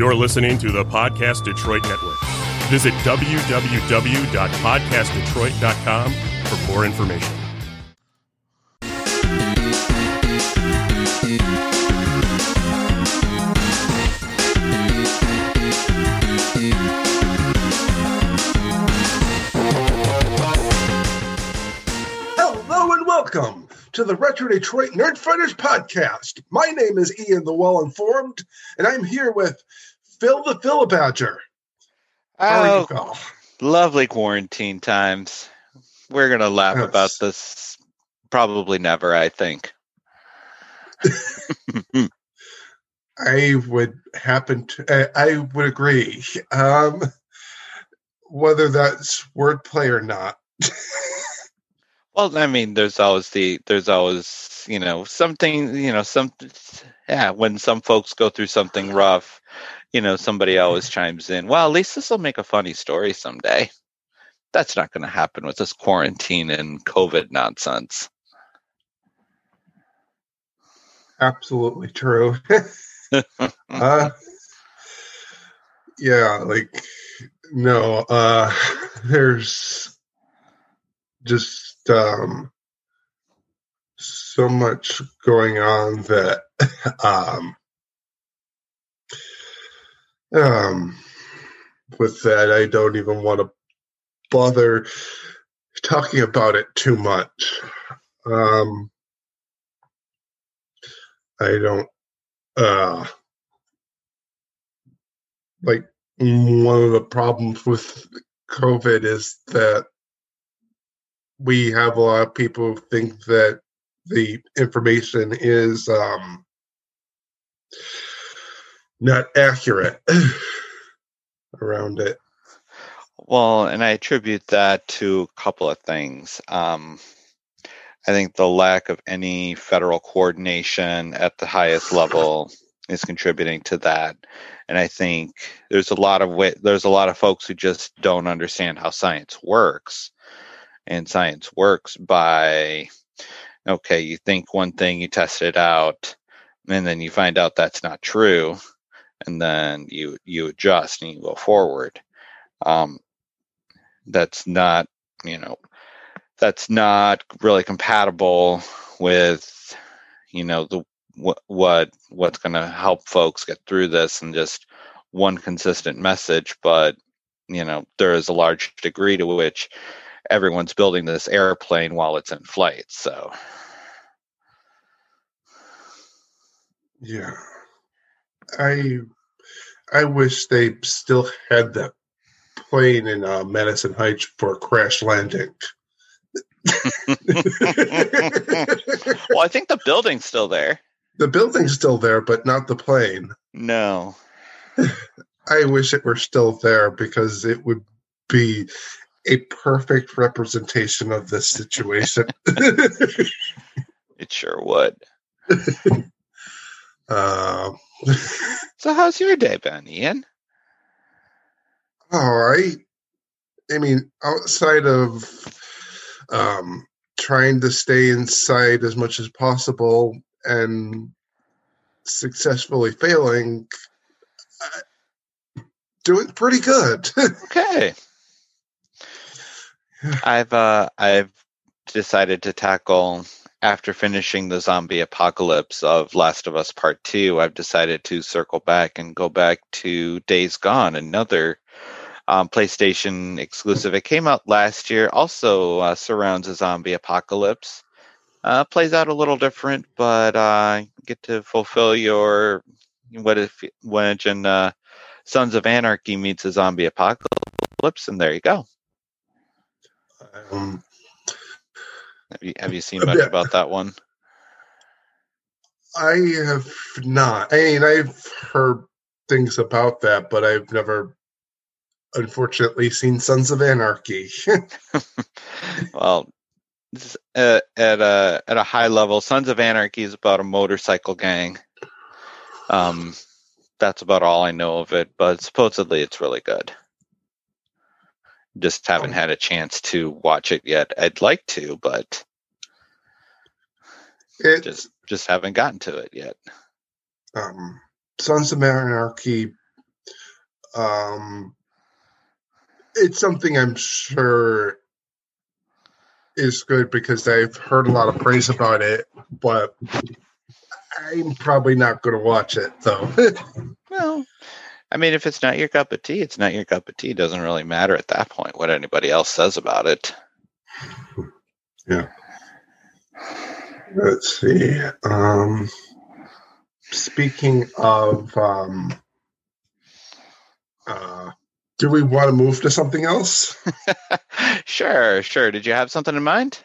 You're listening to the Podcast Detroit Network. Visit www.podcastdetroit.com for more information. Hello and welcome to the Retro Detroit Nerd Fighters podcast. My name is Ian the Well Informed, and I'm here with Phil the you, Oh, Phil? lovely quarantine times. We're gonna laugh Yes. about this probably never, I think. I would happen to, I I would agree. Um, whether that's wordplay or not. Well, I mean, there's always the there's always you know something you know some yeah when some folks go through something rough, you know somebody always chimes in. Well, at least this will make a funny story someday. That's not going to happen with this quarantine and COVID nonsense. Absolutely true. uh, yeah, like no, uh there's just um so much going on that um um with that I don't even want to bother talking about it too much. Um I don't uh like one of the problems with COVID is that we have a lot of people who think that the information is um not accurate around it. Well, and I attribute that to a couple of things. Um, I think the lack of any federal coordination at the highest level is contributing to that, and I think there's a lot of way, there's a lot of folks who just don't understand how science works, and science works by okay, you think one thing, you test it out, and then you find out that's not true, and then you you adjust and you go forward. Um, that's not you know that's not really compatible with you know the what what what's going to help folks get through this and just one consistent message but you know there is a large degree to which everyone's building this airplane while it's in flight so Yeah. I I wish they still had that plane in uh, Madison Heights for crash landing. well i think the building's still there the building's still there, but not the plane. no I wish it were still there because it would be a perfect representation of this situation. it sure would uh, so how's your day been ian all right. I mean, outside of um, trying to stay inside as much as possible and successfully failing, uh, doing pretty good. Okay. I've uh I've decided to tackle after finishing the zombie apocalypse of Last of Us Part 2, I've decided to circle back and go back to Days Gone, another um, PlayStation exclusive. It came out last year, also uh, surrounds a zombie apocalypse. Uh, plays out a little different, but uh, get to fulfill your what if when uh, Sons of Anarchy meets a zombie apocalypse, and there you go. um, Have you have you seen much about that one? I have not. I mean, I've heard things about that, but I've never, unfortunately, seen Sons of Anarchy. well, this- uh, at a at a high level, Sons of Anarchy is about a motorcycle gang. Um, that's about all I know of it, but supposedly it's really good. Just haven't had a chance to watch it yet. I'd like to, but It just just haven't gotten to it yet. um, Sons of Anarchy um, it's something I'm sure is good because I've heard a lot of praise about it, but I'm probably not going to watch it though. Well, I mean, if it's not your cup of tea, it's not your cup of tea. It doesn't really matter at that point what anybody else says about it. Yeah. Let's see. Um, speaking of, um, uh, do we want to move to something else? sure, sure. Did you have something in mind?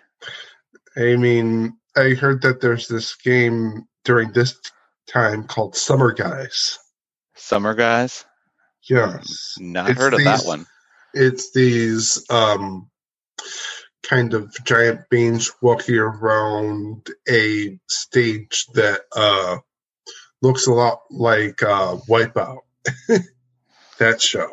I mean, I heard that there's this game during this time called Summer Guys. Summer Guys? Yes. Not It's heard of that one. It's these um, kind of giant beings walking around a stage that uh, looks a lot like uh, Wipeout. that show.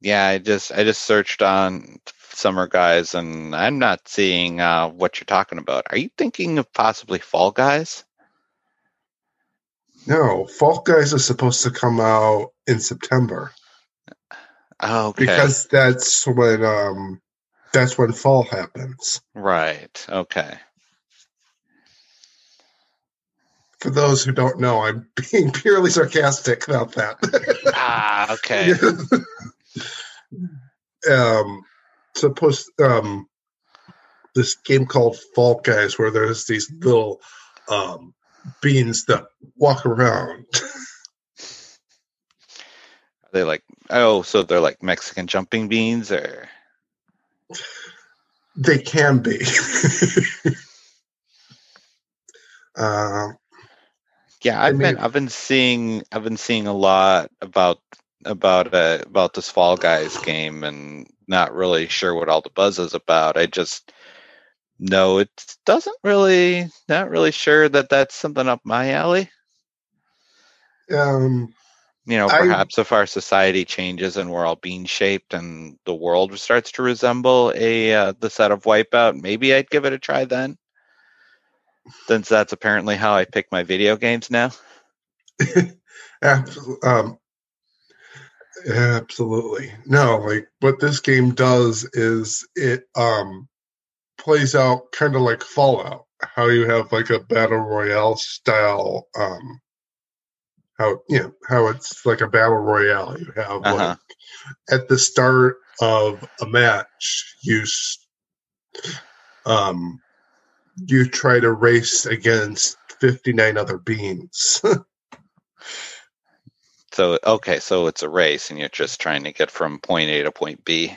Yeah, I just I just searched on Summer Guys and I'm not seeing uh, what you're talking about. Are you thinking of possibly Fall Guys? No, Fall Guys is supposed to come out in September Oh, okay. because that's when um, that's when fall happens. right. Okay. For those who don't know, I'm being purely sarcastic about that. Ah, okay. um, supposed um, this game called Fall Guys, where there's these little um, beans that walk around. Are they like oh, so they're like Mexican jumping beans or they can be. um, Yeah, I've been mean- I've been seeing I've been seeing a lot about about uh, about this Fall Guys game and not really sure what all the buzz is about. I just know it doesn't really not really sure that that's something up my alley. um, You know, I- perhaps if our society changes and we're all bean shaped and the world starts to resemble a uh, the set of Wipeout, maybe I'd give it a try then. Since that's apparently how I pick my video games now. abs- um, absolutely no. Like what this game does is it um, plays out kind of like Fallout. How you have like a battle royale style. Um, how you know how it's like a battle royale. You have Uh-huh. like at the start of a match, you s- um, you try to race against fifty nine other beings. So okay, so it's a race, and you're just trying to get from point A to point B.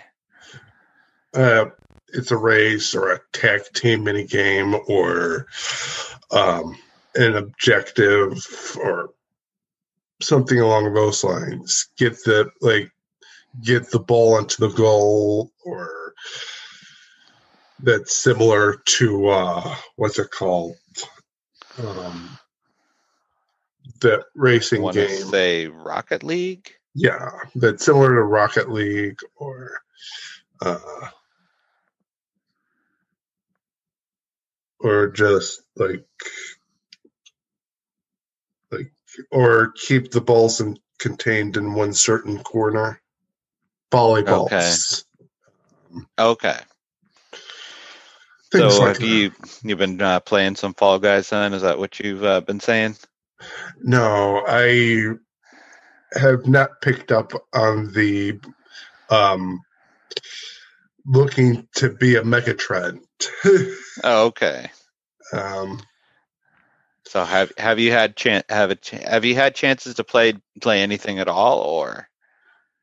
uh, it's a race or a tag team mini game or um, an objective or something along those lines. Get the like get the ball into the goal or that's similar to uh, what's it called? Um, that racing to game. say Rocket League? Yeah, that's similar to Rocket League or uh or just like like or keep the balls in, contained in one certain corner. Volleyballs. Okay. Things so like have you you've been uh, playing some Fall Guys then? Is that what you've uh, been saying? No, I have not picked up on the um looking to be a megatrend. Oh, okay. um So have have you had chan- have it have you had chances to play play anything at all or?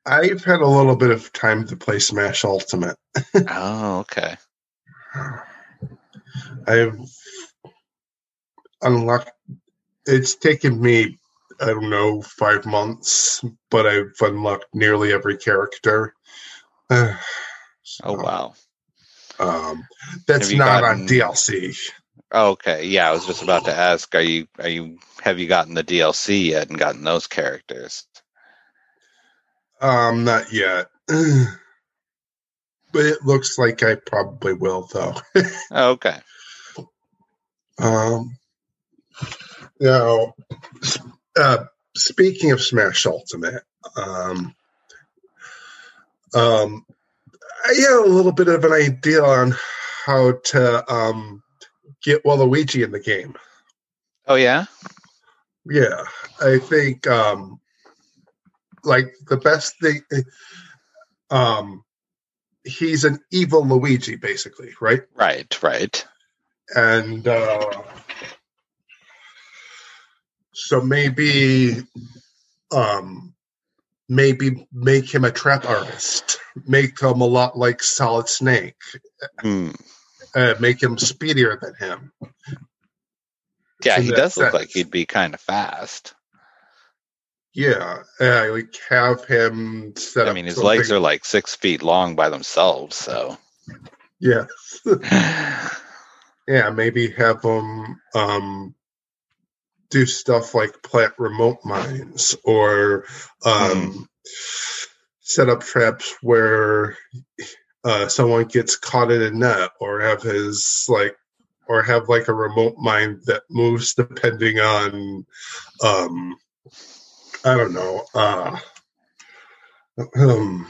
I've had a little bit of time to play Smash Ultimate. oh, okay. I've unlocked. It's taken me, I don't know, five months, but I've unlocked nearly every character. Oh wow. Um, that's not gotten- on DLC. Okay, yeah, I was just about to ask, are you are you have you gotten the DLC yet and gotten those characters? Um, not yet. But it looks like I probably will, though. Oh, okay. Um, now, uh, speaking of Smash Ultimate, um, um, I have a little bit of an idea on how to um, get Waluigi in the game. Oh yeah. Yeah, I think um, like the best thing. Um, he's an evil Luigi, basically, right? Right. Right. And uh, so maybe, um, maybe make him a trap artist. Make him a lot like Solid Snake. Hmm. Uh, make him speedier than him. Yeah, In he does look like he'd be kind of fast. Yeah, uh, like have him set I mean, his legs are like six feet long by themselves. So. Yeah, yeah. Maybe have him um, do stuff like plant remote mines or um, set up traps where uh, someone gets caught in a net, or have his like, or have like a remote mine that moves depending on, um, I don't know, uh, um,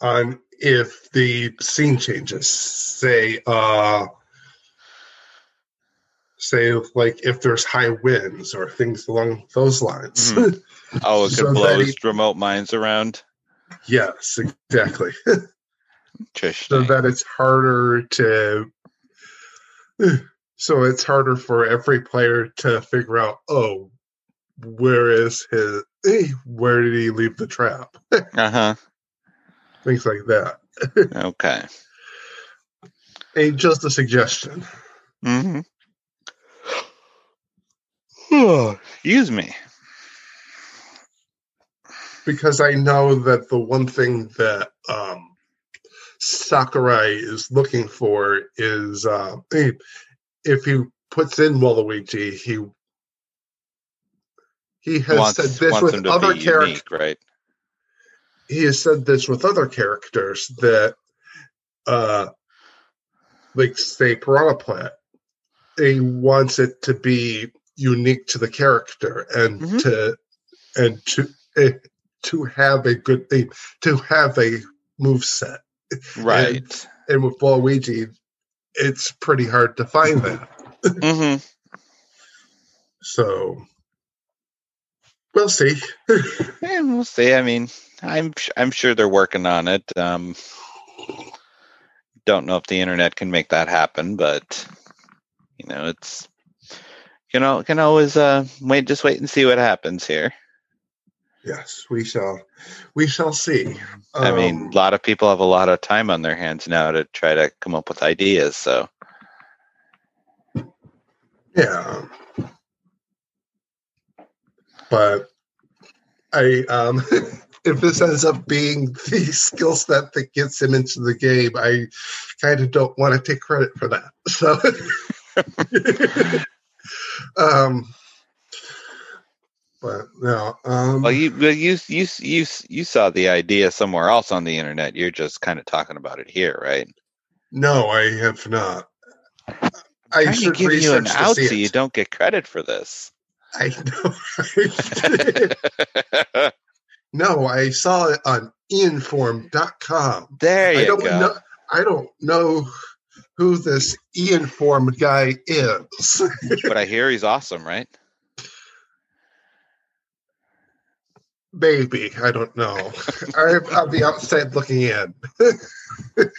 on if the scene changes. Say, uh, say like if there's high winds or things along those lines. Mhm. Oh, it could So blow he- his remote mines around. yes, exactly. so that it's harder to. So it's harder for every player to figure out. Oh, where is his? eh, Where did he leave the trap? Uh huh. Things like that. Okay. Hey, just a suggestion. Mm-hmm. Oh, excuse me. because I know that the one thing that um, Sakurai is looking for is uh, if if he puts in Waluigi, he he has wants said this with other characters. right? He has said this with other characters that, uh, like say Piranha Plant, he wants it to be unique to the character and Mhm. to and to eh, to have a good thing to have a move set. Right. And with Waluigi, it's pretty hard to find that. hmm So we'll see. And we'll see. I mean, I'm I'm sure they're working on it. Um, don't know if the internet can make that happen, but you know, it's you know, can always uh wait, just wait and see what happens here. yes, we shall. We shall see. I mean, Um, a lot of people have a lot of time on their hands now to try to come up with ideas. So Yeah. But I um if this ends up being the skill set that gets him into the game, I kind of don't want to take credit for that. So um but no um Well, you you you you you saw the idea somewhere else on the internet. You're just kind of talking about it here, right? no, I have not. I trying to give you an out so you don't get credit for this. I know. no, I saw it on inform.com. there you I don't go. know. I don't know who this Ian Form guy is. but I hear he's awesome, right? Maybe I don't know. I'm on the outside looking in.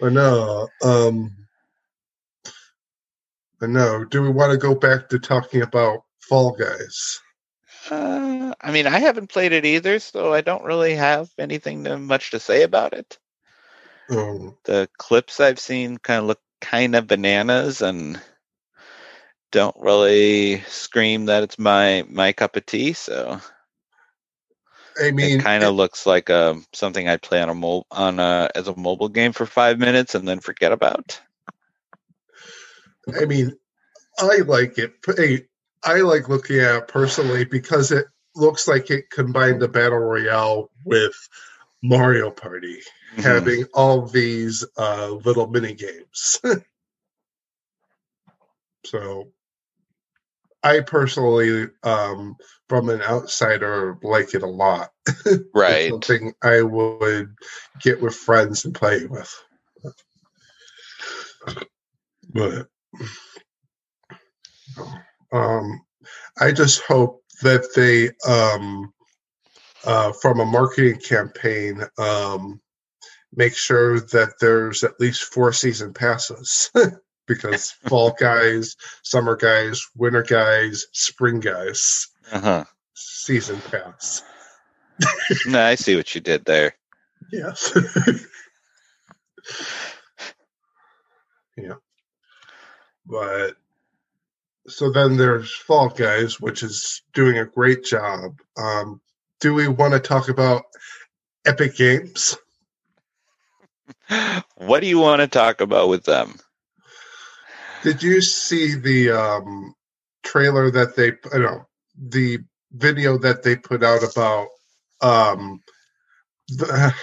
but no, um, but no. Do we want to go back to talking about Fall Guys? Uh, I mean, I haven't played it either, so I don't really have anything to, much to say about it. Um, The clips I've seen kind of look kind of bananas and don't really scream that it's my my cup of tea. So I mean, it kind of looks like um something I'd play on a mo- on a as a mobile game for five minutes and then forget about. I mean, I like it. I- I like looking at it personally because it looks like it combined the battle royale with Mario Party, Mhm. having all these uh, little mini games. So I personally, um, from an outsider, like it a lot. Right. something I would get with friends and play with. But um, I just hope that they, um, uh, from a marketing campaign, um, make sure that there's at least four season passes because fall guys, summer guys, winter guys, spring guys, Uh-huh. season pass. No, I see what you did there. Yes. yeah. But so then there's Fall Guys, which is doing a great job. Um, do we want to talk about Epic Games? What do you want to talk about with them? Did you see the um, trailer that they, I know, the video that they put out about um, the,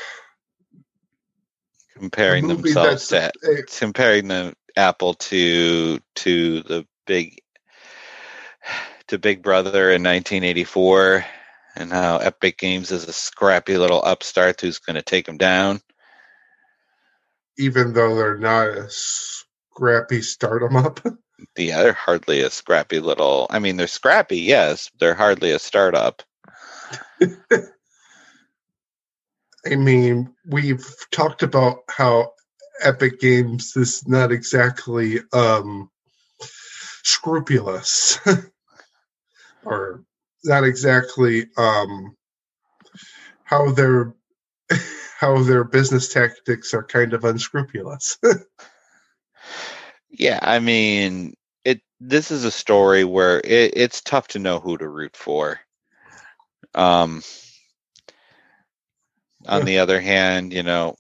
Comparing movie themselves to eh, comparing the Apple to to the big to Big Brother in 1984, and how Epic Games is a scrappy little upstart who's going to take them down. Even though they're not a scrappy start 'em up. Yeah, they're hardly a scrappy little. I mean, they're scrappy, yes. They're hardly a startup. I mean, we've talked about how Epic Games is not exactly um, scrupulous, or not exactly um, how their how their business tactics are kind of unscrupulous. Yeah, I mean, it. This is a story where it, it's tough to know who to root for. Um, on the other hand, you know,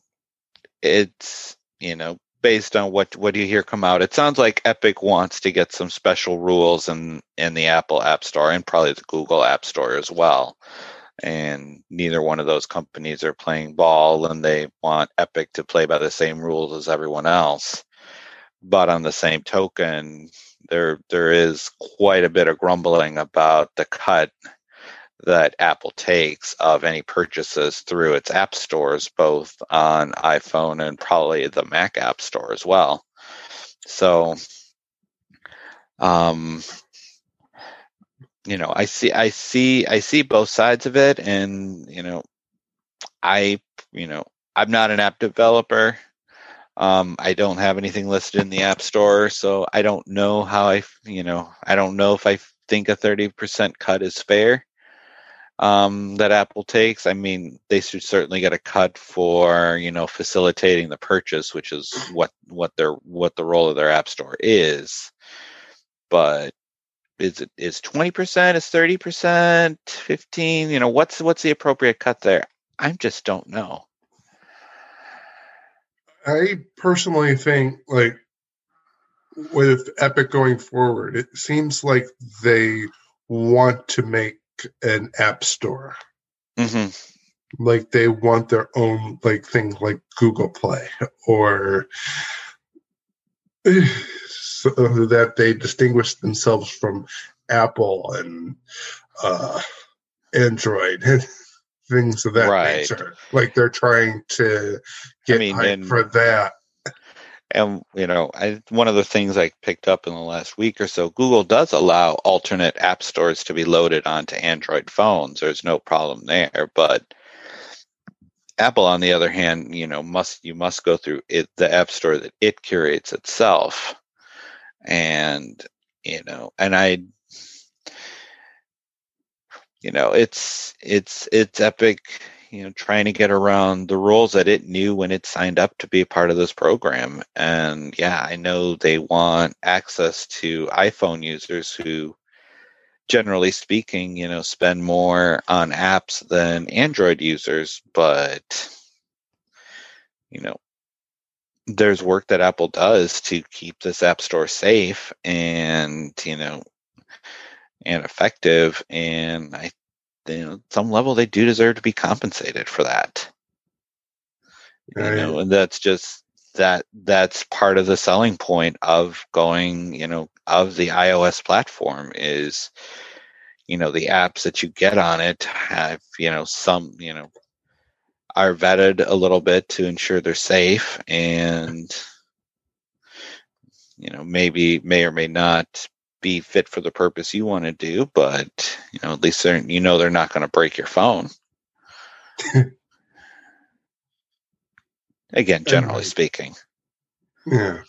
it's you know based on what what do you hear come out. It sounds like Epic wants to get some special rules in in the Apple App Store and probably the Google App Store as well. And neither one of those companies are playing ball, and they want Epic to play by the same rules as everyone else but on the same token, there there is quite a bit of grumbling about the cut that Apple takes of any purchases through its app stores, both on iPhone and probably the Mac App Store as well. So, um, you know, I see, I see, I see both sides of it, and you know, I, you know, I'm not an app developer. Um, I don't have anything listed in the App Store, so I don't know how I, you know, I don't know if I think a 30% cut is fair um, that Apple takes. I mean, they should certainly get a cut for, you know, facilitating the purchase, which is what what their what the role of their App Store is. But is it is 20%, is 30%, 15, you know, what's what's the appropriate cut there? I just don't know. I personally think, like, with Epic going forward, it seems like they want to make an app store. hmm Like they want their own like thing like Google Play or so that they distinguish themselves from Apple and uh, Android and things of that Right. nature. Like they're trying to get mean, hype for that. And you know, I, one of the things I picked up in the last week or so, Google does allow alternate app stores to be loaded onto Android phones. There's no problem there, but Apple, on the other hand, you know, must you must go through it, the app store that it curates itself, and you know, and I, you know, it's it's it's Epic you know trying to get around the rules that it knew when it signed up to be a part of this program. And yeah i know they want access to iphone users who generally speaking you know spend more on apps than android users but you know there's work that apple does to keep this app store safe and you know and effective and i you know, some level they do deserve to be compensated for that. You know, and that's just that that's part of the selling point of going, you know, of the iOS platform is, you know, the apps that you get on it have, you know, some, you know, are vetted a little bit to ensure they're safe and you know maybe may or may not be fit for the purpose you want to do but you know at least they're you know they're not going to break your phone again generally Right. speaking Yeah.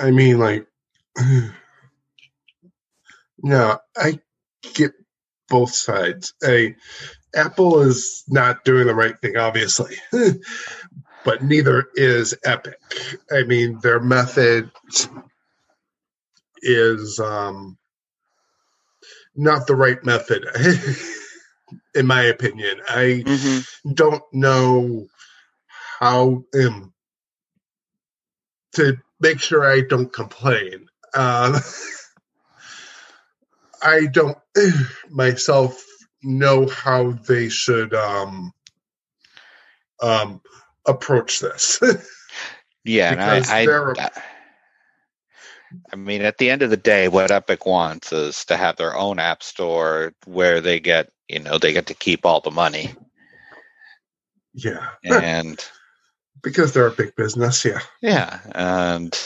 I mean, like, no, I get both sides. A Apple is not doing the right thing, obviously, but neither is Epic. I mean, their method is um, not the right method, in my opinion. I don't know how um, to make sure I don't complain. Uh, I don't myself know how they should um, um, approach this. yeah and Because I, they're- I I mean, at the end of the day, what Epic wants is to have their own app store where they get, you know, they get to keep all the money. yeah, And because they're a big business. Yeah, yeah, and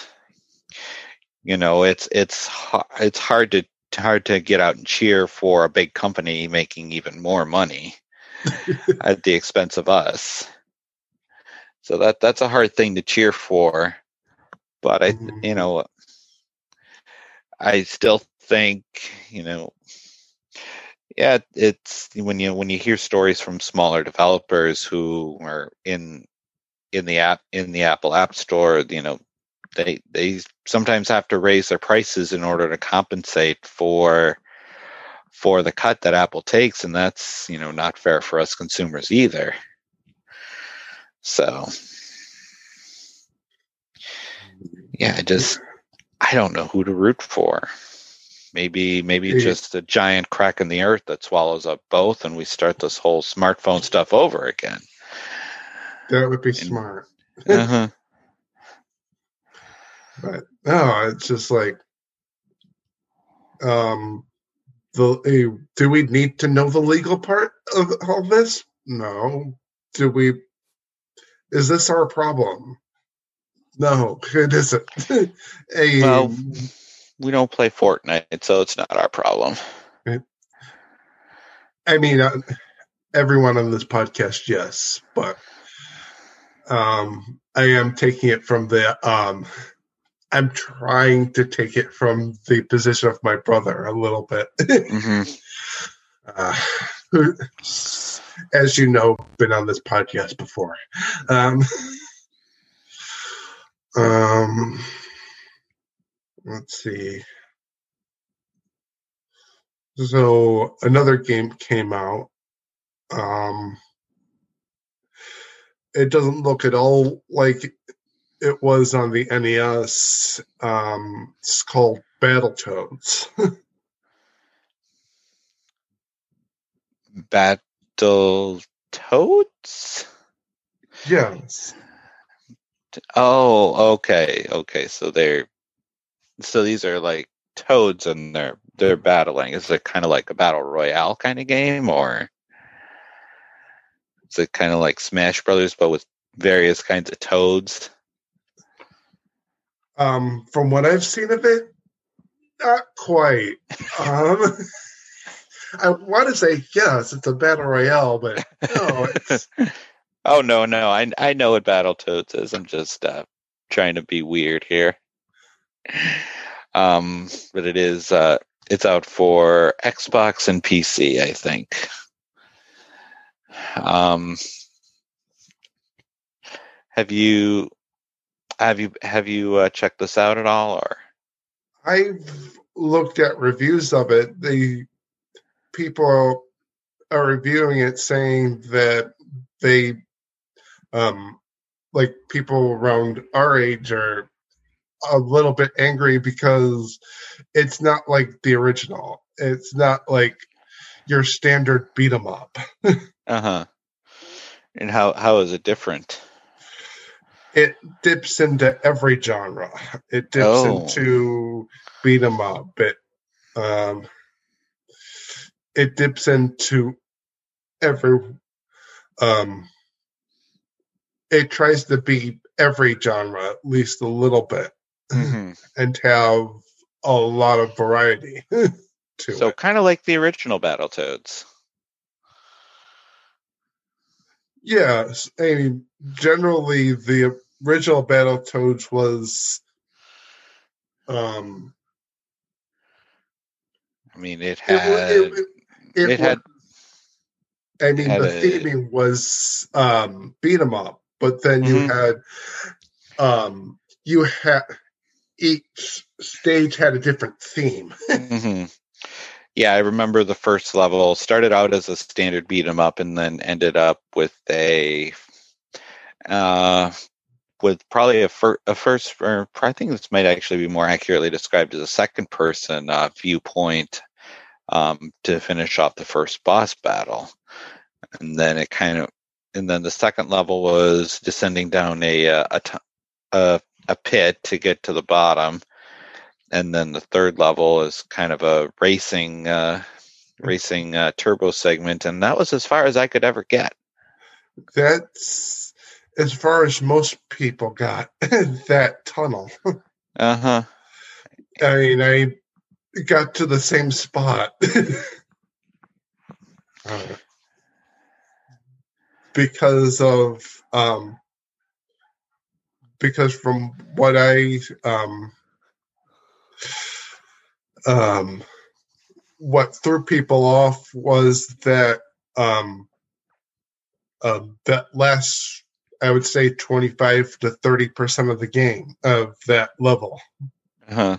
you know, it's it's it's hard to hard to get out and cheer for a big company making even more money at the expense of us. So that that's a hard thing to cheer for. But I, Mhm. you know, I still think, you know, yeah, it's when you when you hear stories from smaller developers who are in in the app in the Apple App Store, you know, they they sometimes have to raise their prices in order to compensate for for the cut that Apple takes, and that's you know not fair for us consumers either. So, yeah, I just I don't know who to root for. Maybe maybe Yeah. just a giant crack in the earth that swallows up both, and we start this whole smartphone stuff over again. that would be smart. Uh-huh. But no, it's just like, um, the do we need to know the legal part of all this? No. Do we? Is this our problem? No, it isn't. A, Well, we don't play Fortnite, so it's not our problem. I mean, uh, everyone on this podcast, yes, but um, I am taking it from the um, I'm trying to take it from the position of my brother a little bit. hmm uh, who, as you know, been on this podcast before. Um, um, let's see. So another game came out. Um, it doesn't look at all like it was on the NES. Um, it's called Battletoads. Battle Toads? yes. Oh, okay, okay. So they're so these are like toads and they're they're battling. Is it kind of like a battle royale kind of game, or is it kind of like Smash Brothers but with various kinds of toads? Um, from what I've seen of it, not quite. Um, I want to say yes, it's a battle royale, but no, oh no, no, I I know what Battletoads is. I'm just uh, trying to be weird here. Um, but it is uh, it's out for Xbox and PC, I think. Um, have you have you have you uh, checked this out at all, or I've looked at reviews of it. The people are reviewing it saying that they, um, like people around our age are a little bit angry because it's not like the original. It's not like your standard beat 'em up. uh huh? And how how is it different? It dips into every genre. It dips Oh. into beat 'em up. It um, it dips into every um, it tries to be every genre at least a little bit Mhm. and have a lot of variety to So kind of like the original Battletoads. Yes, I mean generally the original Battle Battletoads was um I mean, it it, had wa- it, it, it had- I mean had the theming was um beat 'em up, but then you Mhm. had um you had each stage had a different theme. Mhm. Yeah, I remember the first level started out as a standard beat 'em up and then ended up with a uh with probably a, fir- a first or I think this might actually be more accurately described as a second person uh, viewpoint um, to finish off the first boss battle. And then it kind of and then the second level was descending down a uh, a, a a pit to get to the bottom and then the third level is kind of a racing uh, racing uh, turbo segment, and that was as far as I could ever get. That's as far as most people got that tunnel. Uh huh. I mean, I got to the same spot. Uh, because of um because from what I um um what threw people off was that um um that last I would say 25 to 30 percent of the game of that level Uh-huh.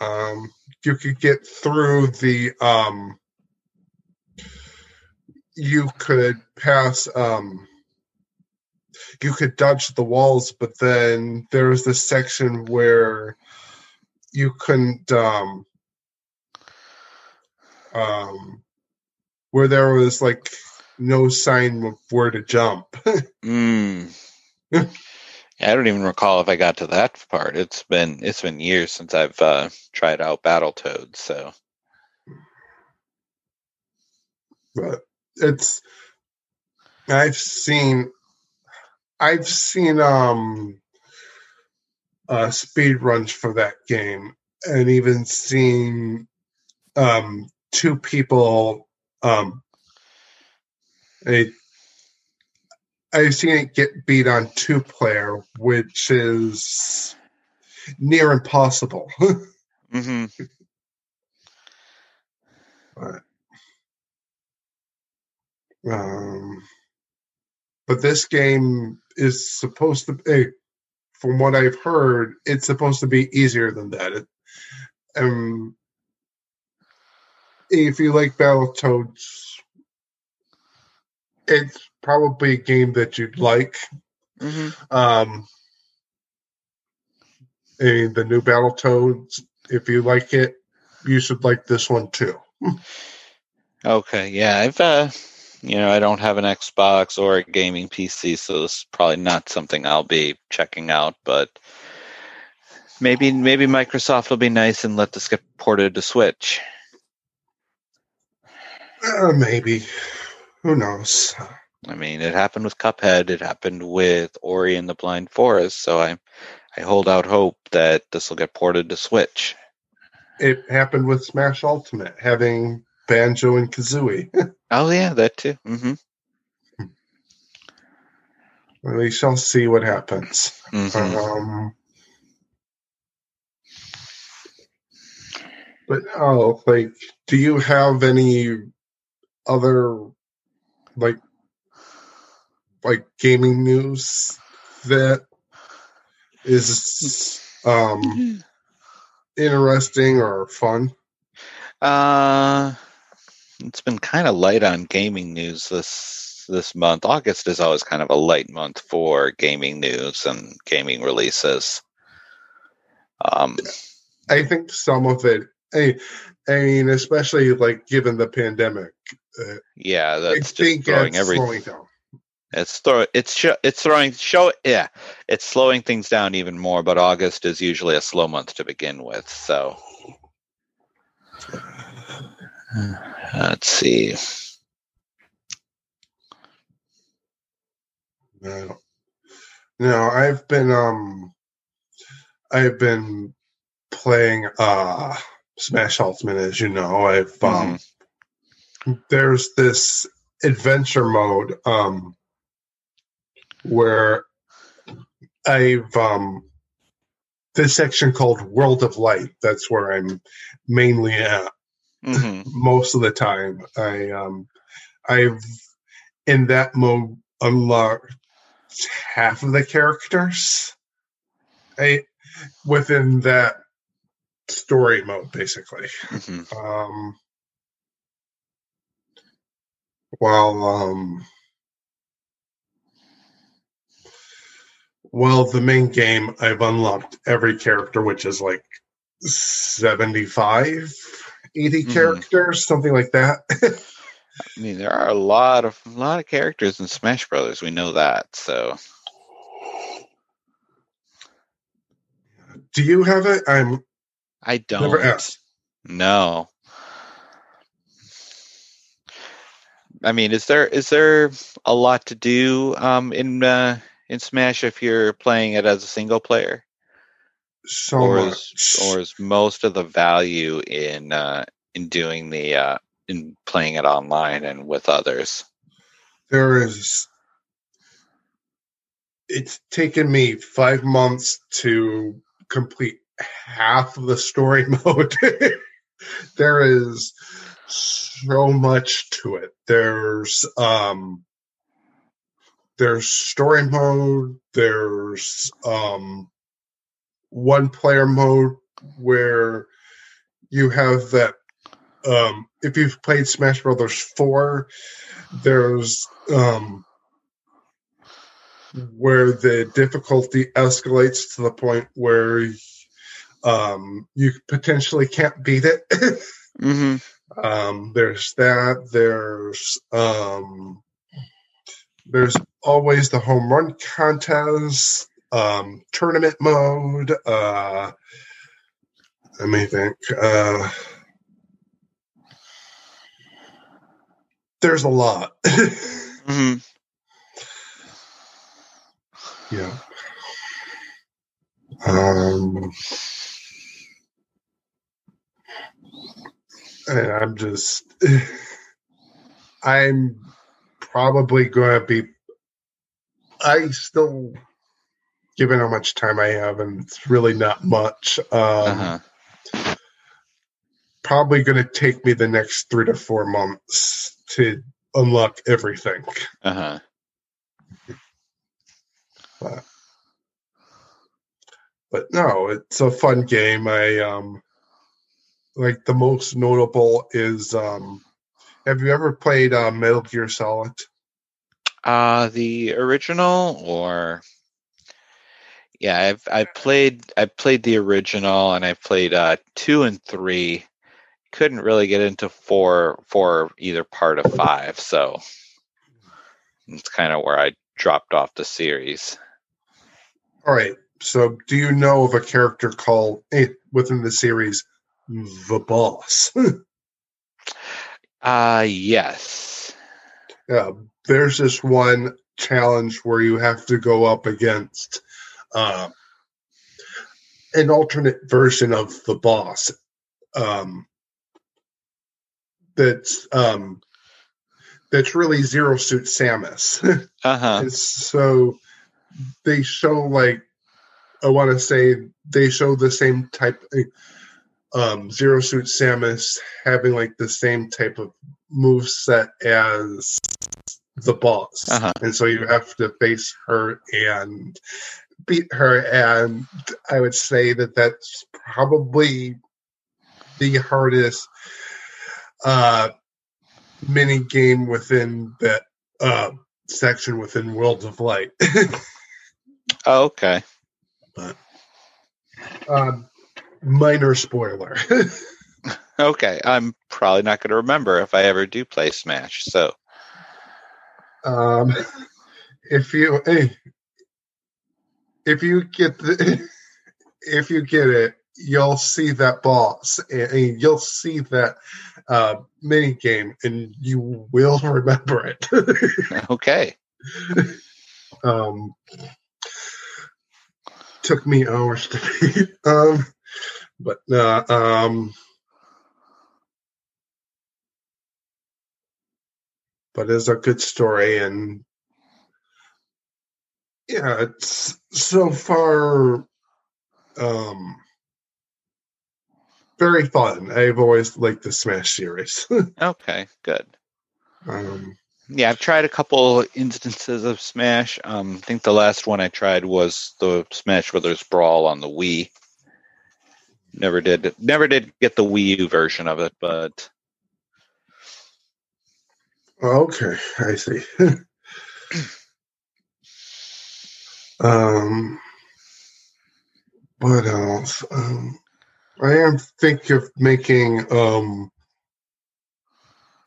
um, you could get through the um, you could pass um, you could dodge the walls but then there was this section where you couldn't um, um, where there was like no sign of where to jump Mm. I don't even recall if I got to that part. It's been it's been years since I've uh, tried out Battletoads, so but it's I've seen I've seen um uh speed runs for that game and even seen um two people um a I've seen it get beat on two player, which is near impossible. hmm Um, but this game is supposed to be, from what I've heard, it's supposed to be easier than that. It, um, if you like Battletoads, it's probably a game that you'd like. hmm Um, and the new Battletoads, if you like it, you should like this one too. Okay, yeah, I've uh, you know, I don't have an Xbox or a gaming PC, so this is probably not something I'll be checking out. But maybe maybe Microsoft will be nice and let this get ported to Switch. Uh, maybe. Who knows? I mean, it happened with Cuphead. It happened with Ori and the Blind Forest. So I, I hold out hope that this will get ported to Switch. It happened with Smash Ultimate, having Banjo and Kazooie. Oh yeah, that too. Mm-hmm. we shall see what happens. hmm Um, but oh, like, do you have any other like like gaming news that is um interesting or fun? Uh, it's been kind of light on gaming news this this month. August is always kind of a light month for gaming news and gaming releases. Um, I think some of it. I, I mean, especially like given the pandemic, uh, yeah, I that's just think throwing it's everything. slowing down. It's throw it's sh- it's throwing show yeah it's slowing things down even more. But August is usually a slow month to begin with, so let's see. No, no, I've been um, I've been playing uh Smash Ultimate, as you know. I've um, there's this adventure mode um where I've um this section called World of Light. That's where I'm mainly at hmm most of the time. I um I've in that mode unlocked half of the characters. I within that story mode basically. hmm Um while um well the main game I've unlocked every character which is like 75 80 Mhm. characters something like that I mean, there are a lot of a lot of characters in Smash Brothers. We know that. So do you have it i'm I don't. No. I mean, is there is there a lot to do um, in uh, in Smash if you're playing it as a single player, so or is or is most of the value in uh, in doing the uh, in playing it online and with others? there is it's taken me five months to complete half of the story mode. There is so much to it. There's um there's story mode there's um one player mode where you have that um if you've played smash brothers 4 there's um where the difficulty escalates to the point where um you potentially can't beat it. Hmm um there's that there's um there's always the home run contest um tournament mode uh let me think uh there's a lot. Hmm yeah. Um and i'm just i'm probably going to be i still given how much time i have and it's really not much um Uh-huh. probably going to take me the next three to four months to unlock everything Uh-huh. but no, it's a fun game. I um like the most notable is um have you ever played uh, Metal Gear Solid? Uh the original or yeah, I've I played I played the original and I played uh two and three. Couldn't really get into four for either part of five, so it's kind of where I dropped off the series. All right. So do you know of a character called eh, within the series the boss? Uh yes. yeah, there's this one challenge where you have to go up against uh, an alternate version of the boss. Um, that's um, that's really Zero Suit Samus. Uh-huh. So they show like I want to say they show the same type um Zero Suit Samus having like the same type of move set as the boss. Uh-huh. And so you have to face her and beat her and I would say that that's probably the hardest uh mini game within that uh section within World of Light. Oh, okay. But um, minor spoiler. Okay. I'm probably not going to remember if I ever do play Smash. So, um, if you hey, if you get the if you get it, you'll see that boss and you'll see that uh, mini game, and you will remember it. okay. um, took me hours to beat. Um, but uh, um, but it's a good story, and yeah, it's so far um very fun. I've always liked the Smash series. okay, good. Um, yeah, I've tried a couple instances of Smash. Um, I think the last one I tried was the Smash Brothers Brawl on the Wii. Never did, never did get the Wii U version of it, but okay, I see. um, what else? Um, I am thinking of making um,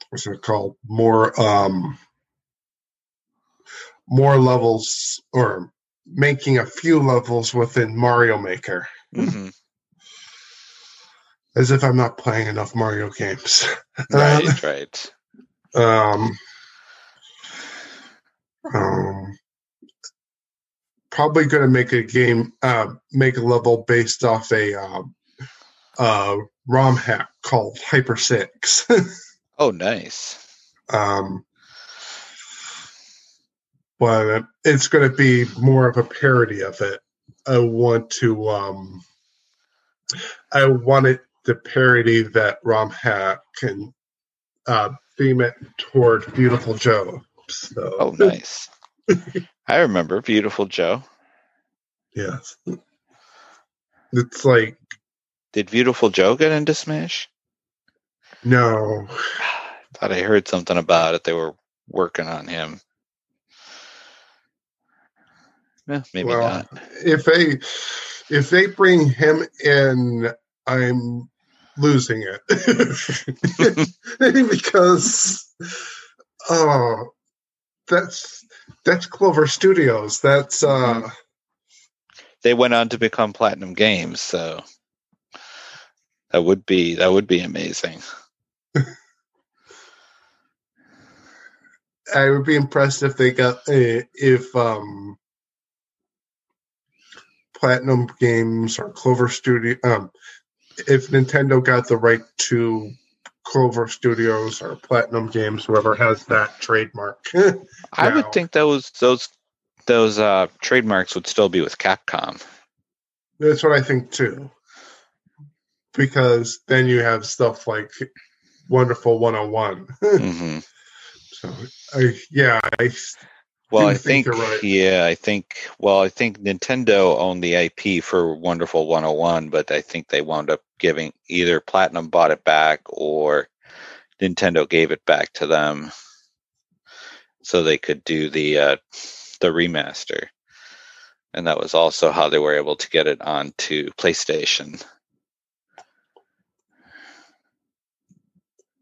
what's it called? More um, more levels or making a few levels within Mario Maker. Mm-hmm. As if I'm not playing enough Mario games. right, right. Um, um, probably going to make a game, uh, make a level based off a uh, uh, ROM hack called Hyper Six. oh, nice. Um, but it's going to be more of a parody of it. I want to, um, I want it to parody that ROM and uh, theme it toward Beautiful Joe. So. Oh, nice. I remember Beautiful Joe. Yes. It's like did Beautiful Joe get into Smash? No. Thought I heard something about it. They were working on him. Eh, maybe well, not. If they if they bring him in, I'm losing it because oh, that's that's Clover Studios. That's uh. Mm-hmm. They went on to become Platinum Games, so that would be that would be amazing. I would be impressed if they got uh, if um, Platinum Games or Clover Studio um, if Nintendo got the right to Clover Studios or Platinum Games, whoever has that trademark. I would think those those those uh, trademarks would still be with Capcom. That's what I think too because then you have stuff like Wonderful 101. mm-hmm. So, I, yeah, I. Well, I think, think right. yeah, I think well, I think Nintendo owned the IP for Wonderful 101, but I think they wound up giving either Platinum bought it back or Nintendo gave it back to them so they could do the uh, the remaster. And that was also how they were able to get it onto PlayStation.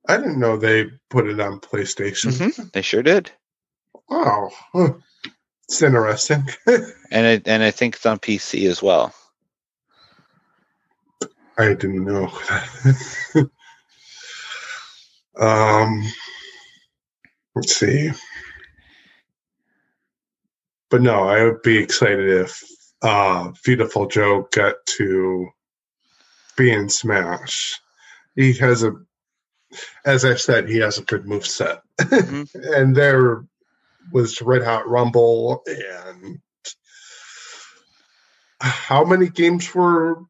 I didn't know they put it on PlayStation. Mm-hmm. They sure did. Wow, it's interesting. and it, and I think it's on PC as well. I didn't know. um, let's see. But no, I would be excited if uh, Beautiful Joe got to be in Smash. He has a as I said, he has a good move set. Mm-hmm. and there was Red Hot Rumble and how many games were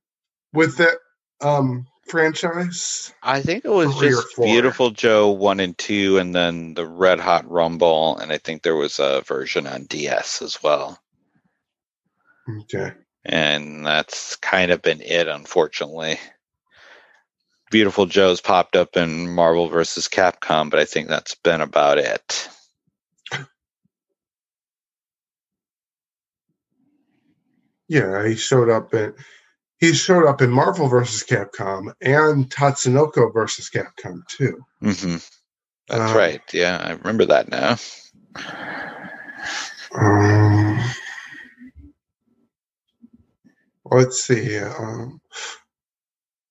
with that um, franchise? I think it was Three just Beautiful Joe 1 and 2 and then the Red Hot Rumble and I think there was a version on DS as well. Okay. And that's kind of been it unfortunately. Beautiful Joe's popped up in Marvel versus Capcom, but I think that's been about it. Yeah, he showed up in he showed up in Marvel versus Capcom and Tatsunoko versus Capcom too. Mm-hmm. That's uh, right. Yeah, I remember that now. Um, let's see. Um,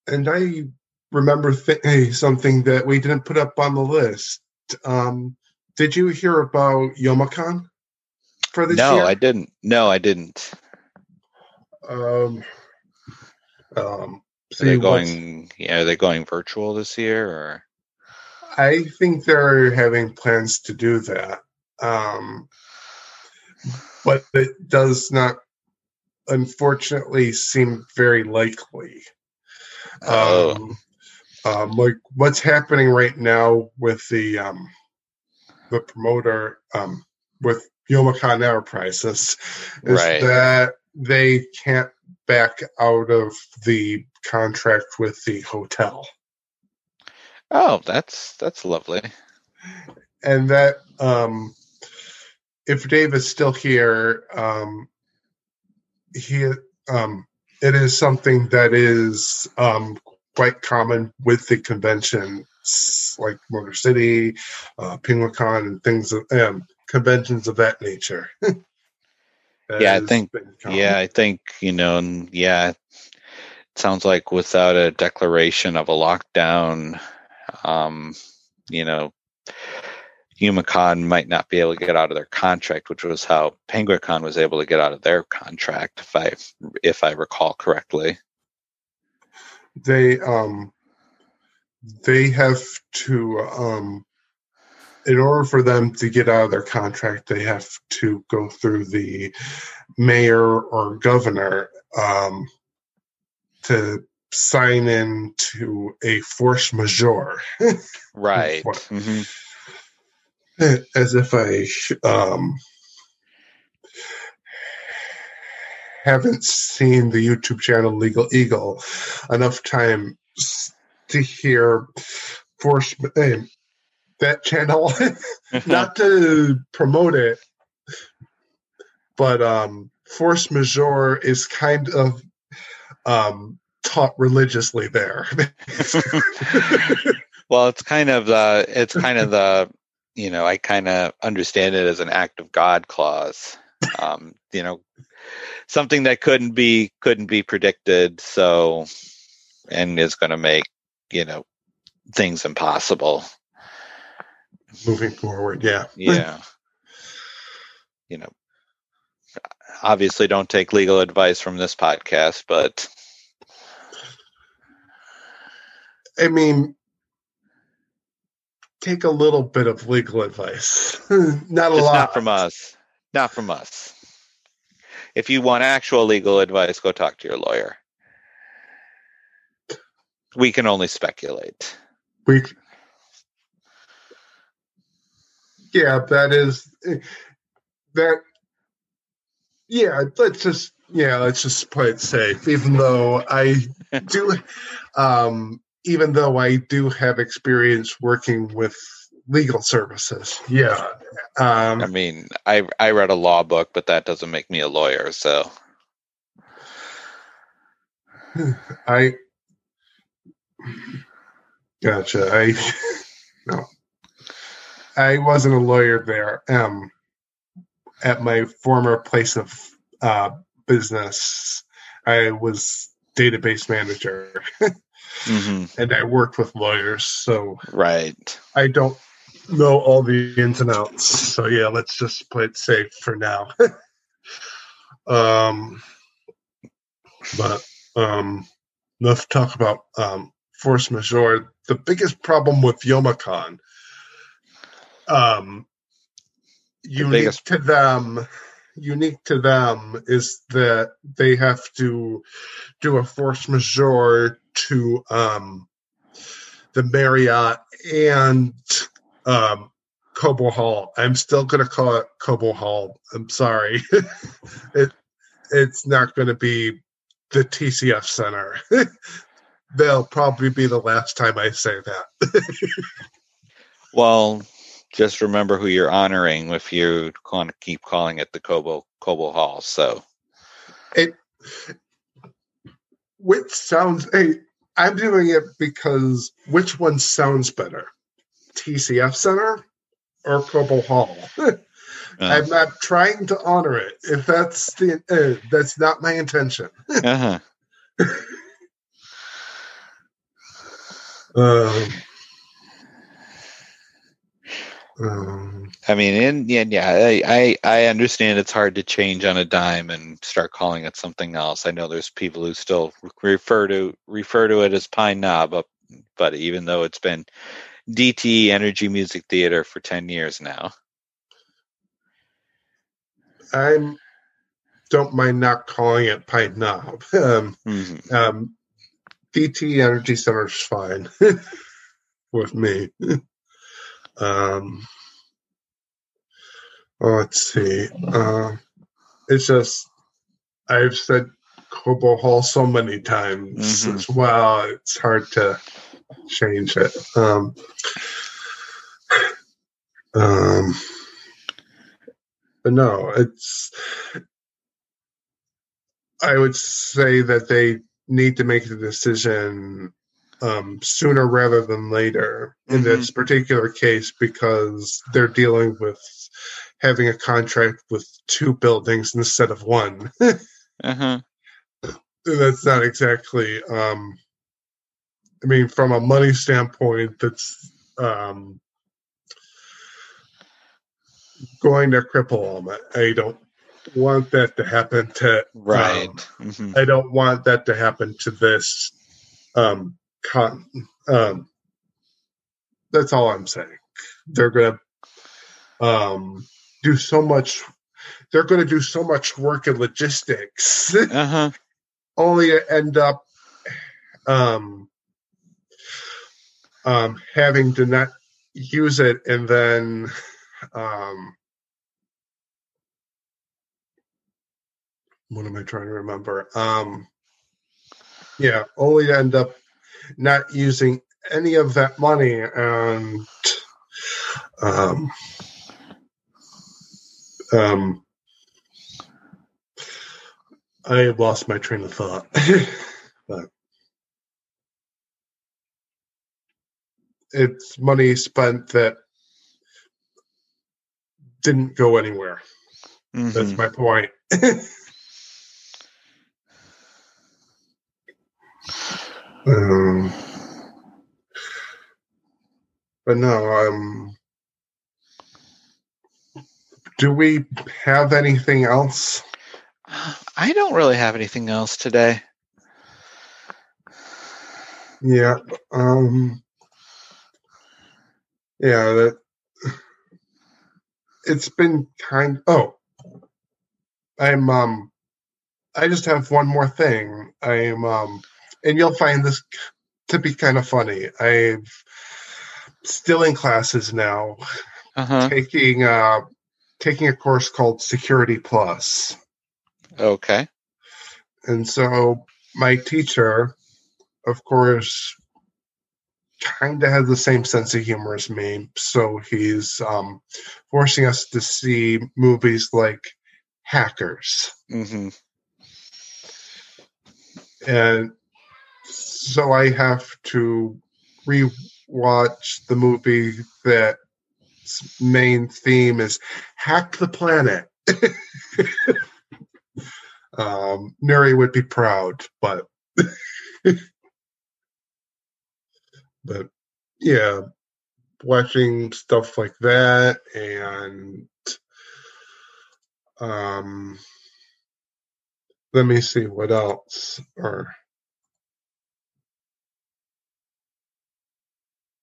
and I remember th- something that we didn't put up on the list. Um, did you hear about Youmacon for this no, year? I didn't. No, I didn't. Um, um, Are they see, what's- going? Yeah, are they going virtual this year or? I think they're having plans to do that. Um, but it does not, unfortunately, seem very likely. Oh. Um, um, like what's happening right now with the um, the promoter um, with Youmacon Enterprises is Right. that they can't back out of the contract with the hotel. Oh, that's that's lovely. and that um if Dave is still here, um he um it is something that is um quite common with the conventions like Motor City, uh Penguicon and things of um conventions of that nature. Yeah, I think- Yeah, I think you know. and Yeah, it sounds like without a declaration of a lockdown, um, you know, Youmacon might not be able to get out of their contract, which was how Penguicon was able to get out of their contract, if I if I recall correctly. they um they have to um in order for them to get out of their contract they have to go through the mayor or governor um to sign in to a force majeure Right. What? hmm as if i um haven't seen the youtube channel LegalEagle enough time to hear force eh, that channel not to promote it but um force majeure is kind of um taught religiously there well, it's kind of the it's kind of the you know I kind of understand it as an act of God clause. Um, you know, something that couldn't be couldn't be predicted. So, and is going to make you know things impossible. Moving forward yeah Yeah. you know, obviously don't take legal advice from this podcast, but i mean take a little bit of legal advice not a lot not from us. Not from us. If you want actual legal advice, go talk to your lawyer. We can only speculate. we yeah that is that yeah let's just yeah let's just play it safe even though i do um even though i do have experience working with legal services yeah I um mean, I I read a law book, but that doesn't make me a lawyer. So i gotcha i no i wasn't a lawyer there um at my former place of uh business. I was database manager. Mhm. and i worked with lawyers so right. i don't know all the ins and outs. So yeah let's just play it safe for now. Um but um enough talk about um force majeure. The biggest problem with Youmacon um unique to them unique to them is that they have to do a force majeure to um the marriott and um Cobo Hall. I'm still gonna call it Cobo Hall. I'm sorry. it it's not gonna be the TCF Center. They'll probably be the last time I say that. Well, just remember who you're honoring if you want to keep calling it the Cobo Cobo Hall. So which sounds hey, I'm doing it because which one sounds better? TCF Center or Cobo Hall? Uh, I'm not trying to honor it. If that's the uh, that's not my intention. uh-huh. Um, um, I mean, and yeah, yeah, I, I I understand it's hard to change on a dime and start calling it something else. I know there's people who still refer to refer to it as Pine Knob, but, but even though it's been DTE Energy Music Theater for ten years now. I don't mind not calling it Pine Knob. Um, Mhm. um, DT Energy Center is fine with me. um, oh, let's see. Uh, it's just I've said Cobo Hall so many times Mhm. as well. It's hard to change it. Um, um, but no, it's. I would say that they need to make the decision um, sooner rather than later in this particular case because they're dealing with having a contract with two buildings instead of one. Uh-huh. that's not exactly um i mean from a money standpoint that's um going to cripple them i don't want that to happen to Right. um, Mhm. i don't want that to happen to this um con um that's all i'm saying they're gonna um do so much they're gonna do so much work in logistics Uh-huh. only to end up um, um, having to not use it and then um, what am I trying to remember? Um, yeah, only to end up not using any of that money and um, um, I have lost my train of thought. but it's money spent that didn't go anywhere. That's Mhm. my point. um, but no, um, do we have anything else? I don't really have anything else today. Yeah. Um Yeah, that it's been kind oh I'm um I just have one more thing. I'm um and you'll find this to be kind of funny. I'm still in classes now Uh-huh. taking uh taking a course called Security Plus. Okay. And so my teacher, of course, kind of has the same sense of humor as me. So he's um, forcing us to see movies like Hackers. hmm And so I have to rewatch the movie that main theme is Hack the Planet. um, Nuri would be proud, but but yeah, watching stuff like that and um, let me see what else or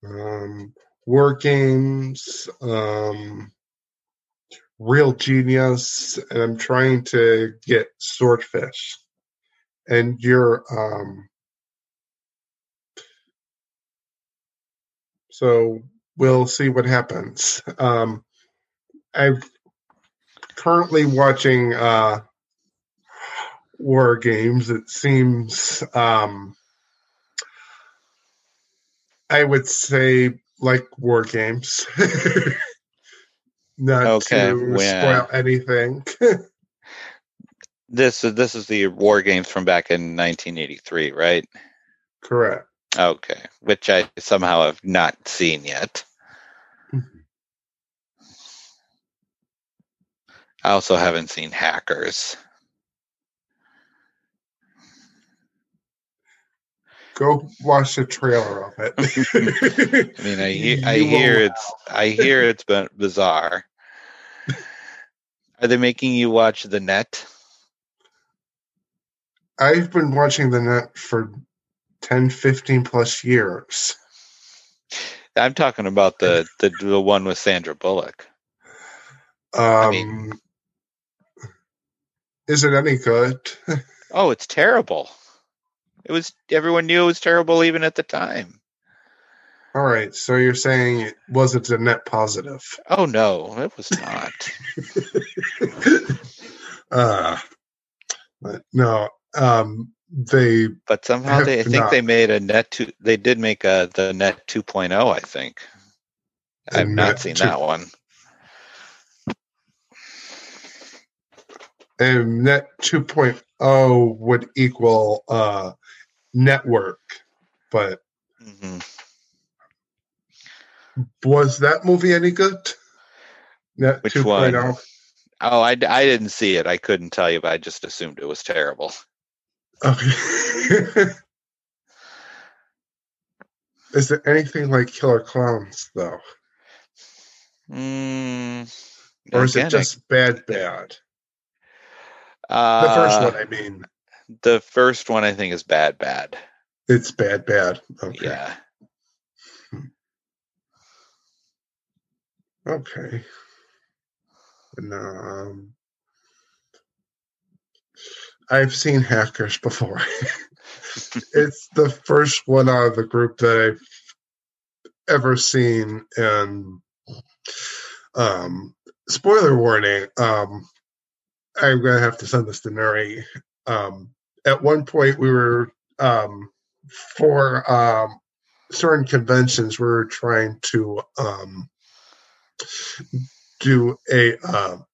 um, war games, um, real genius, and I'm trying to get swordfish. And you're um, so we'll see what happens. Um, I'm currently watching uh, war games. It seems um, I would say like war games. Not Okay, to yeah. spoil anything. This this is the war games from back in 1983, right? Correct. Okay, which I somehow have not seen yet. I also haven't seen Hackers. Go watch the trailer of it. I mean, I hear, I hear it's, I hear it's been bizarre. Are they making you watch the net? I've been watching the net for 10, 15 plus years. I'm talking about the the, the one with Sandra Bullock. Um, mean- is it any good? Oh, it's terrible. It was everyone knew it was terrible even at the time. All right, so you're saying it wasn't a net positive. Oh no, it was not. uh, but no, um, they But somehow they I think Not. they made a net two they did make a the net 2.0, I think. I've not seen two- that one. and net 2.0 would equal uh, network. But hmm was that movie any good? Net Which 2.0? one? Oh, I, I didn't see it. I couldn't tell you, but I just assumed it was terrible. Okay. Is there anything like Killer Clowns though, Mm, or is again, it just bad, bad? I- The first uh, one, I mean, The first one I think is bad, bad. it's bad, bad. Okay. Yeah. Okay. And, um, I've seen hackers before. it's the first one out of the group that I've ever seen, and um, spoiler warning. Um, I'm gonna have to send this to Nuri. Um, at one point, we were um, for um, certain conventions, we were trying to um, do a um,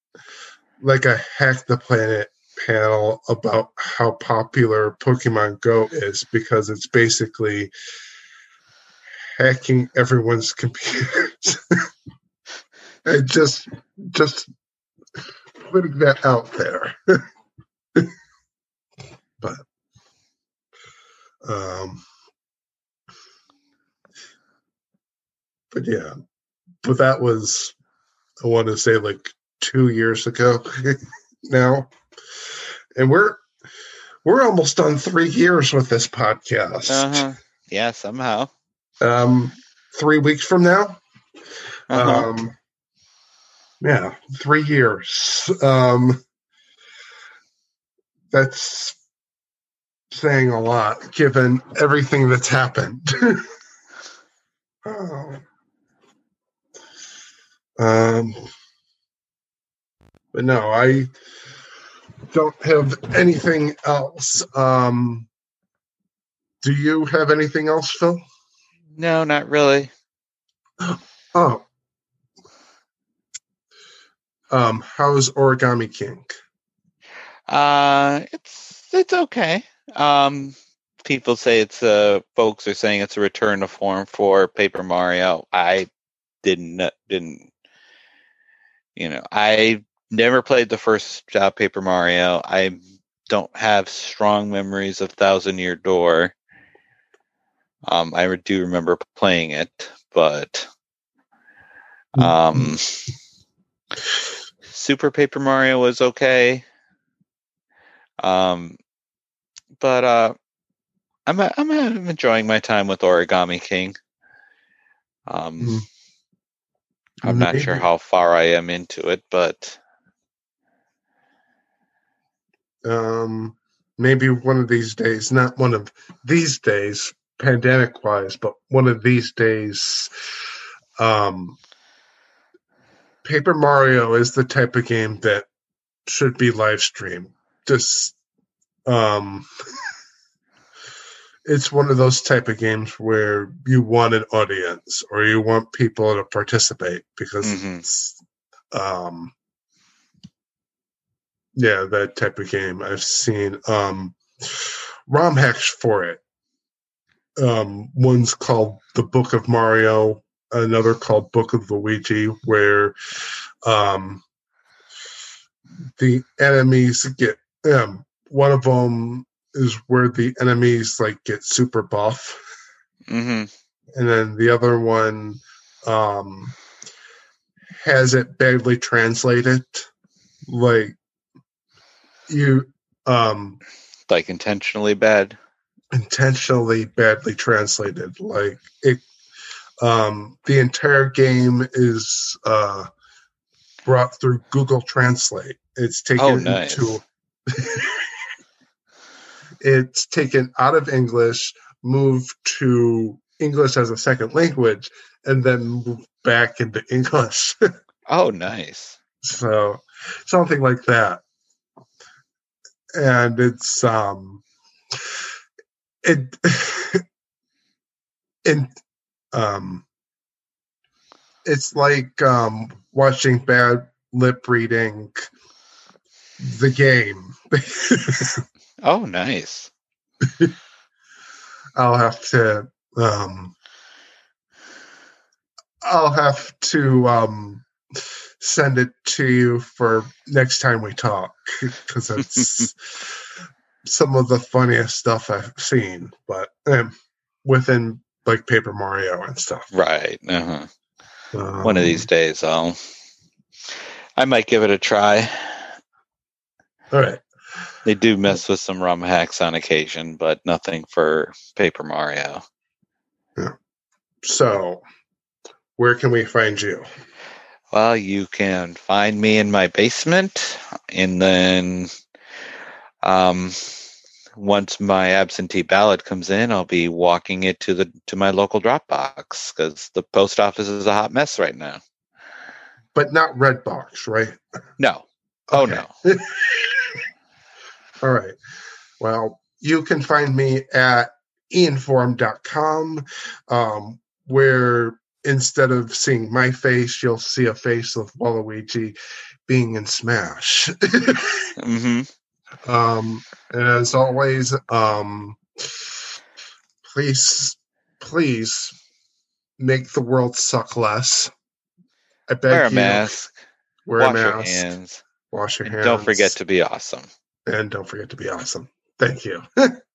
like a hack the planet panel about how popular Pokemon Go is because it's basically hacking everyone's computers. and just just putting that out there. um but yeah. But that was I want to say like two years ago now. And we're we're almost done three years with this podcast. Uh-huh. Yeah, somehow. Um three weeks from now. Uh-huh. Um yeah, three years. Um that's saying a lot given everything that's happened. oh. Um but no, I don't have anything else. Um do you have anything else, Phil? no, not really. Oh. Um, how's Origami King? Uh it's it's okay. Um people say it's uh folks are saying it's a return to form for Paper Mario. I didn't didn't you know, I never played the first uh, Paper Mario. I don't have strong memories of Thousand Year Door. Um I do remember playing it, but um Super Paper Mario was okay. Um, but uh, I'm I'm I'm enjoying my time with Origami King. Um, Mm. I'm not sure how far I am into it, but Um, maybe one of these days, not one of these days, pandemic wise, but one of these days, um, Paper Mario is the type of game that should be live streamed. Just, um, it's one of those type of games where you want an audience or you want people to participate because Mhm. it's, um, yeah, that type of game. I've seen um, ROM hacks for it. Um, one's called The Book of Mario, another called Book of Luigi, where um, the enemies get um one of them is where the enemies like get super buff. Hmm and then the other one um has it badly translated. Like you um Like intentionally bad. intentionally badly translated. Like it um the entire game is uh brought through google translate. It's taken Oh, nice. into it's taken out of english moved to english as a second language and then moved back into english. Oh, nice. so something like that. And it's um it it um it's like um watching bad lip reading the game Oh, nice. i'll have to um i'll have to um send it to you for next time we talk because it's some of the funniest stuff i've seen but um, within like paper mario and stuff Right. Uh-huh. um, One of these days, I'll. I might give it a try. all right They do mess with some ROM hacks on occasion, but nothing for Paper Mario. Yeah. So where can we find you Well, you can find me in my basement, and then um, once my absentee ballot comes in, I'll be walking it to the to my local drop box because the post office is a hot mess right now. but not redbox right No, oh no, All right. Well, you can find me at ianforum.com, um, where instead of seeing my face, you'll see a face of Waluigi being in Smash. hmm um, and as always, um, please, please make the world suck less. I beg wear a you. mask, Wear wash a your hands, Wash your and hands. don't forget to be awesome. And don't forget to be awesome. Thank you.